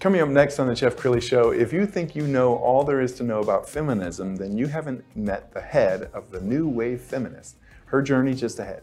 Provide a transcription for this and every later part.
Coming up next on the Jeff Crilley Show, if you think you know all there is to know about feminism, then you haven't met the head of the new wave feminist. Her journey just ahead.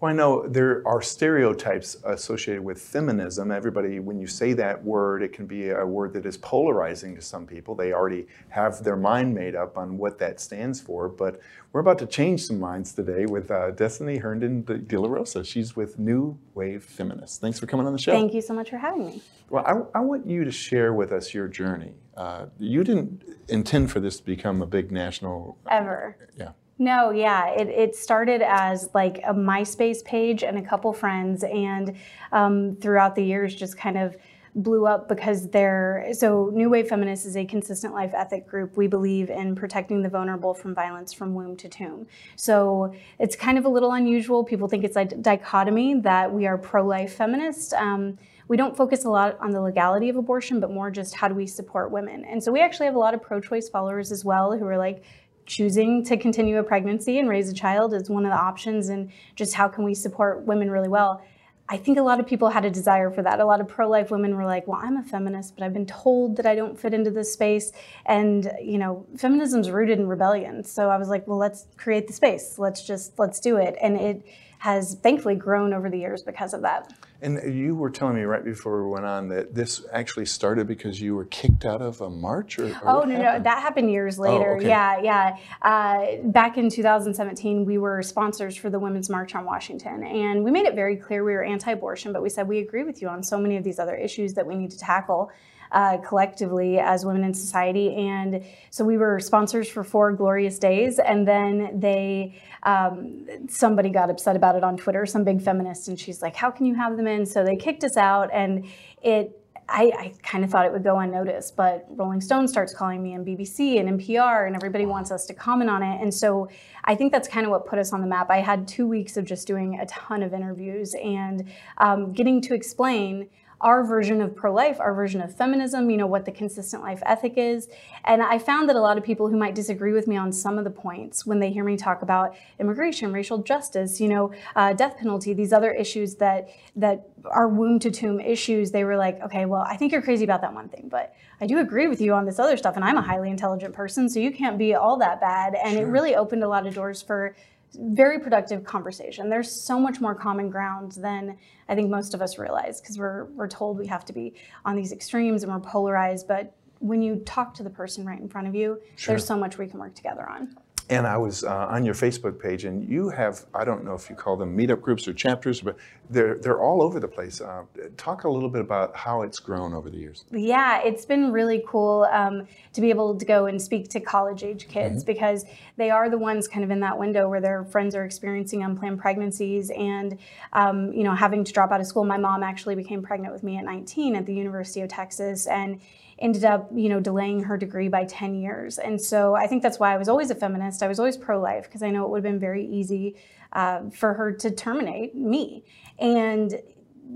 Well, I know there are stereotypes associated with feminism. Everybody, when you say that word, it can be a word that is polarizing to some people. They already have their mind made up on what that stands for. But we're about to change some minds today with uh, Destiny Herndon de La Rosa. She's with New Wave Feminists. Thanks for coming on the show. Thank you so much for having me. Well, I, I want you to share with us your journey. Uh, you didn't intend for this to become a big national. Ever. Yeah. No, yeah, it, it started as like a MySpace page and a couple friends, and um, throughout the years, just kind of blew up because they're so New Wave Feminist is a consistent life ethic group. We believe in protecting the vulnerable from violence from womb to tomb. So it's kind of a little unusual. People think it's a dichotomy that we are pro life feminist. Um, we don't focus a lot on the legality of abortion, but more just how do we support women. And so we actually have a lot of pro choice followers as well who are like, choosing to continue a pregnancy and raise a child is one of the options and just how can we support women really well. I think a lot of people had a desire for that. A lot of pro-life women were like well i'm a feminist but i've been told that i don't fit into this space. And you know feminism's rooted in rebellion. So i was like well let's create the space. Let's just let's do it. And it has thankfully grown over the years because of that and you were telling me right before we went on that this actually started because you were kicked out of a march, or, or oh no, happened? no, that happened years later. Oh, okay. Yeah, yeah. Uh, back in 2017, we were sponsors for the Women's March on Washington, and we made it very clear we were anti-abortion, but we said we agree with you on so many of these other issues that we need to tackle uh, collectively as women in society. And so we were sponsors for four glorious days, and then they um, somebody got upset about it on Twitter, some big feminist, and she's like, "How can you have them in?" So they kicked us out, and it. I, I kind of thought it would go unnoticed, but Rolling Stone starts calling me and BBC and NPR, and everybody wants us to comment on it. And so I think that's kind of what put us on the map. I had two weeks of just doing a ton of interviews and um, getting to explain our version of pro-life, our version of feminism, you know, what the consistent life ethic is. And I found that a lot of people who might disagree with me on some of the points when they hear me talk about immigration, racial justice, you know, uh, death penalty, these other issues that that are womb to tomb issues, they were like, okay, well, I think you're crazy about that one thing, but I do agree with you on this other stuff. And I'm a highly intelligent person, so you can't be all that bad. And sure. it really opened a lot of doors for very productive conversation. There's so much more common ground than I think most of us realize because we're we're told we have to be on these extremes and we're polarized, but when you talk to the person right in front of you, sure. there's so much we can work together on. And I was uh, on your Facebook page, and you have, I don't know if you call them meetup groups or chapters, but they're, they're all over the place. Uh, talk a little bit about how it's grown over the years. Yeah, it's been really cool um, to be able to go and speak to college age kids mm-hmm. because they are the ones kind of in that window where their friends are experiencing unplanned pregnancies and, um, you know, having to drop out of school. My mom actually became pregnant with me at 19 at the University of Texas. And ended up, you know, delaying her degree by 10 years. And so I think that's why I was always a feminist. I was always pro-life because I know it would have been very easy uh, for her to terminate me. And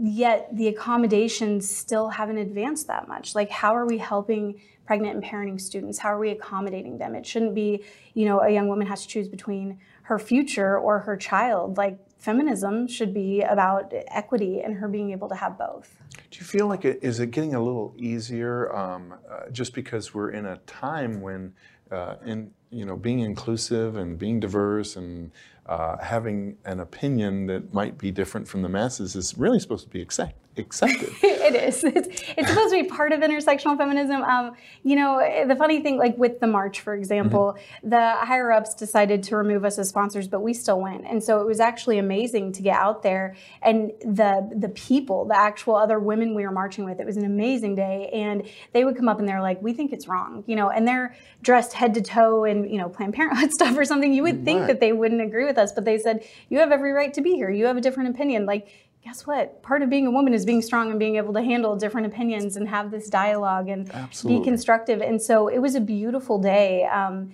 yet the accommodations still haven't advanced that much. Like, how are we helping pregnant and parenting students? How are we accommodating them? It shouldn't be, you know, a young woman has to choose between her future or her child. Like, feminism should be about equity and her being able to have both. Do you feel like it is it getting a little easier um, uh, just because we're in a time when uh, in you know, being inclusive and being diverse and uh, having an opinion that might be different from the masses is really supposed to be accept, accepted. it is. It's, it's, supposed to be part of intersectional feminism. Um, you know, the funny thing, like with the march, for example, mm-hmm. the higher ups decided to remove us as sponsors, but we still went. And so it was actually amazing to get out there and the the people, the actual other women we were marching with. It was an amazing day, and they would come up and they're like, "We think it's wrong," you know, and they're dressed head to toe in you know Planned Parenthood stuff or something. You would think right. that they wouldn't agree with us, but they said, "You have every right to be here. You have a different opinion." Like guess what? Part of being a woman is being strong and being able to handle different opinions and have this dialogue and Absolutely. be constructive. And so it was a beautiful day. Um,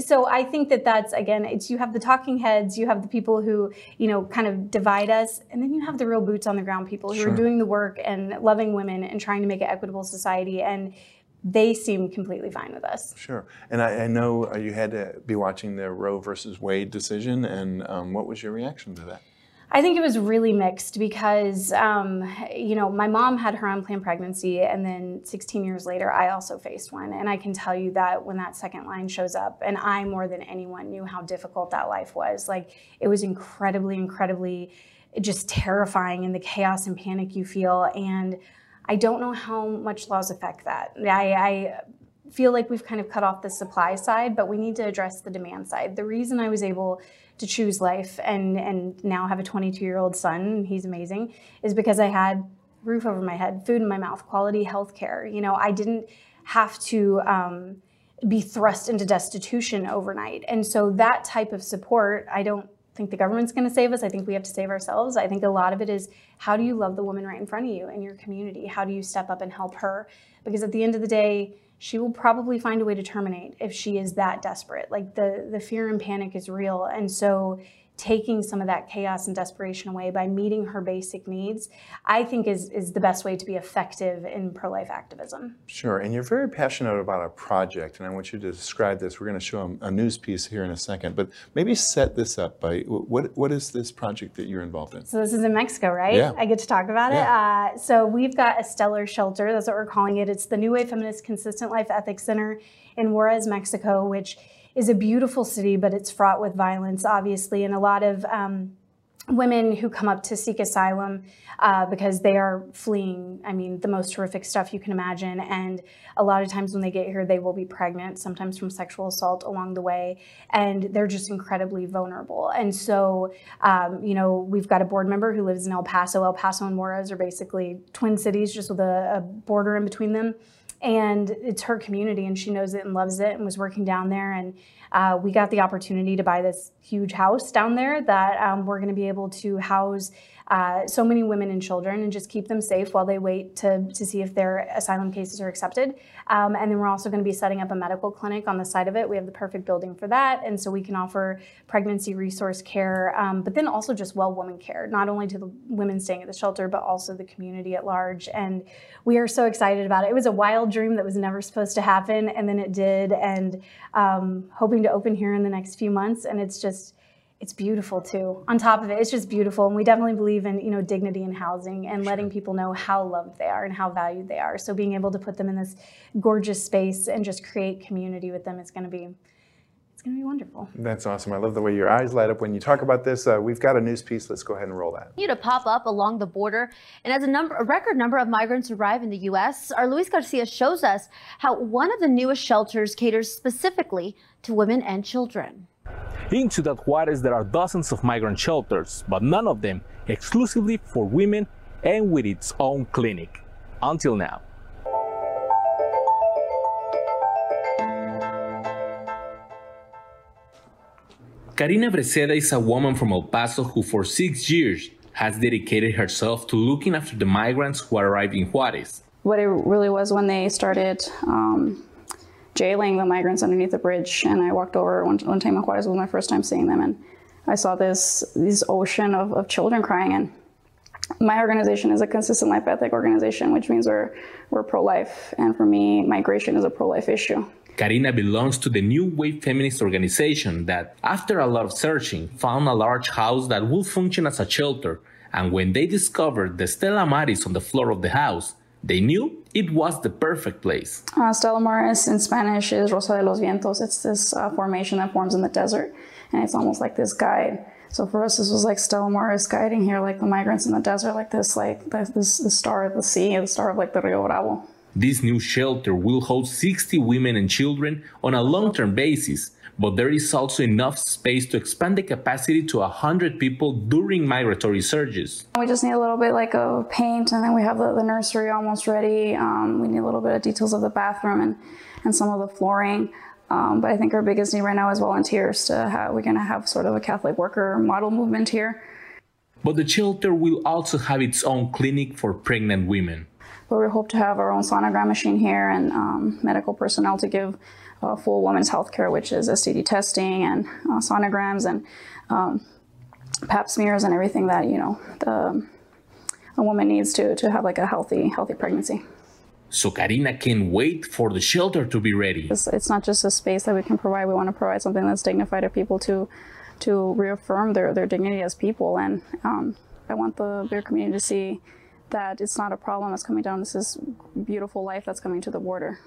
so I think that that's again, it's you have the talking heads, you have the people who you know kind of divide us, and then you have the real boots on the ground people who sure. are doing the work and loving women and trying to make an equitable society. And they seem completely fine with us. Sure. And I, I know you had to be watching the Roe versus Wade decision, and um, what was your reaction to that? I think it was really mixed because, um, you know, my mom had her unplanned pregnancy, and then 16 years later, I also faced one. And I can tell you that when that second line shows up, and I more than anyone knew how difficult that life was. Like, it was incredibly, incredibly just terrifying in the chaos and panic you feel. And I don't know how much laws affect that. I, I feel like we've kind of cut off the supply side, but we need to address the demand side. The reason I was able to choose life and and now have a 22 year old son he's amazing is because i had roof over my head food in my mouth quality health care you know i didn't have to um, be thrust into destitution overnight and so that type of support i don't think the government's going to save us i think we have to save ourselves. I think a lot of it is how do you love the woman right in front of you in your community? How do you step up and help her? Because at the end of the day she will probably find a way to terminate if she is that desperate. Like the the fear and panic is real, and so taking some of that chaos and desperation away by meeting her basic needs, I think is, is the best way to be effective in pro life activism. Sure, and you're very passionate about a project, and I want you to describe this. We're going to show a, a news piece here in a second, but maybe set this up by what, what is this project that you're involved in? So, this is in Mexico, right? Yeah. I get to talk about yeah. it. Uh, so, we've got a stellar shelter, that's what we're calling it. It's the New Wave Feminist Consistent Life Ethics Center in Juarez, Mexico, which is a beautiful city, but it's fraught with violence, obviously, and a lot of um, women who come up to seek asylum uh, because they are fleeing, I mean, the most horrific stuff you can imagine. And a lot of times when they get here, they will be pregnant, sometimes from sexual assault along the way. And they're just incredibly vulnerable. And so, um, you know, we've got a board member who lives in El Paso. El Paso and Juarez are basically twin cities, just with a, a border in between them and it's her community and she knows it and loves it and was working down there. And uh, we got the opportunity to buy this huge house down there that um, we're going to be able to house uh, so many women and children and just keep them safe while they wait to, to see if their asylum cases are accepted. Um, and then we're also going to be setting up a medical clinic on the side of it. We have the perfect building for that. And so we can offer pregnancy resource care, um, but then also just well woman care, not only to the women staying at the shelter, but also the community at large. And we are so excited about it. It was a wild dream that was never supposed to happen, and then it did. And um, hoping to open here in the next few months. And it's just, it's beautiful too. On top of it, it's just beautiful, and we definitely believe in you know dignity in housing and sure. letting people know how loved they are and how valued they are. So being able to put them in this gorgeous space and just create community with them is going to be it's going to be wonderful. That's awesome. I love the way your eyes light up when you talk about this. Uh, we've got a news piece. Let's go ahead and roll that. You to pop up along the border, and as a number, a record number of migrants arrive in the U.S., our Luis Garcia shows us how one of the newest shelters caters specifically to women and children. In Ciudad Juarez, there are dozens of migrant shelters, but none of them exclusively for women and with its own clinic. Until now. Karina Breceda is a woman from El Paso who for six years has dedicated herself to looking after the migrants who arrived in Juarez. What it really was when they started um, jailing the migrants underneath the bridge. And I walked over one, one time in Juarez was my first time seeing them, and I saw this this ocean of, of children crying. And my organization is a consistent life ethic organization, which means we're we're pro-life. And for me, migration is a pro-life issue. Karina belongs to the New Wave Feminist organization that, after a lot of searching, found a large house that will function as a shelter. And when they discovered the Stella Maris on the floor of the house, They knew it was the perfect place. Uh, Stella Maris in Spanish is Rosa de los Vientos. It's this uh, formation that forms in the desert, and it's almost like this guide. So for us, this was like Stella Maris guiding here, like the migrants in the desert, like this, like this, the star of the sea, the star of like the Rio Bravo. This new shelter will host 60 women and children on a long-term basis, but there is also enough space to expand the capacity to 100 people during migratory surges. We just need a little bit like of paint and then we have the, the nursery almost ready. Um, we need a little bit of details of the bathroom and, and some of the flooring. Um, but I think our biggest need right now is volunteers to have, we're going to have sort of a Catholic worker model movement here. But the shelter will also have its own clinic for pregnant women. But we hope to have our own sonogram machine here and um, medical personnel to give uh, full women's health care, which is STD testing and uh, sonograms and um, pap smears and everything that, you know, the, a woman needs to, to have like a healthy, healthy pregnancy. So Karina can't wait for the shelter to be ready. It's, it's not just a space that we can provide. We want to provide something that's dignified to people to, to reaffirm their, their dignity as people. And um, I want the beer community to see that it's not a problem that's coming down. This is beautiful life that's coming to the border.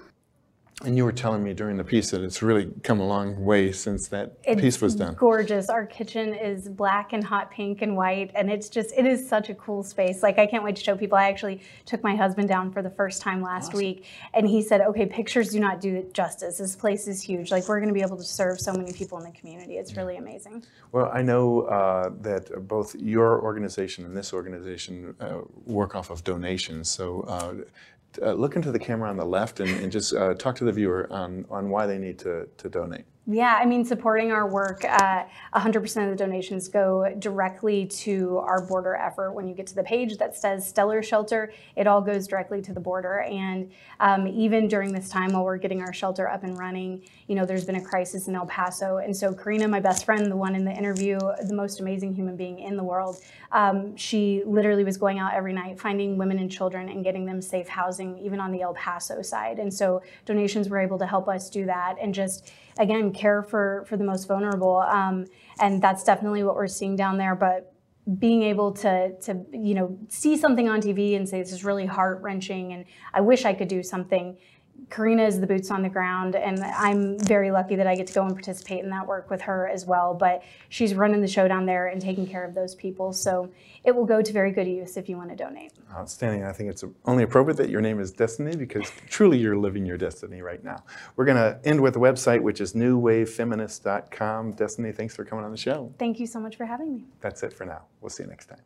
And you were telling me during the piece that it's really come a long way since that it's piece was done. It's gorgeous. Our kitchen is black and hot pink and white, and it's just it is such a cool space. Like I can't wait to show people. I actually took my husband down for the first time last awesome. week, and he said, "Okay, pictures do not do it justice. This place is huge. Like we're going to be able to serve so many people in the community. It's really amazing." Well, I know uh, that both your organization and this organization uh, work off of donations. So. Uh, uh, look into the camera on the left and, and just uh, talk to the viewer on, on why they need to, to donate. Yeah, I mean, supporting our work, uh, 100% of the donations go directly to our border effort. When you get to the page that says Stellar Shelter, it all goes directly to the border. And um, even during this time while we're getting our shelter up and running, you know, there's been a crisis in El Paso. And so Karina, my best friend, the one in the interview, the most amazing human being in the world, um, she literally was going out every night, finding women and children and getting them safe housing, even on the El Paso side. And so donations were able to help us do that and just again, care for, for the most vulnerable. Um, and that's definitely what we're seeing down there. But being able to, to, you know, see something on TV and say, this is really heart wrenching and I wish I could do something Karina is the boots on the ground, and I'm very lucky that I get to go and participate in that work with her as well. But she's running the show down there and taking care of those people. So it will go to very good use if you want to donate. Outstanding. I think it's only appropriate that your name is Destiny because truly you're living your destiny right now. We're going to end with a website, which is newwavefeminist.com. Destiny, thanks for coming on the show. Thank you so much for having me. That's it for now. We'll see you next time.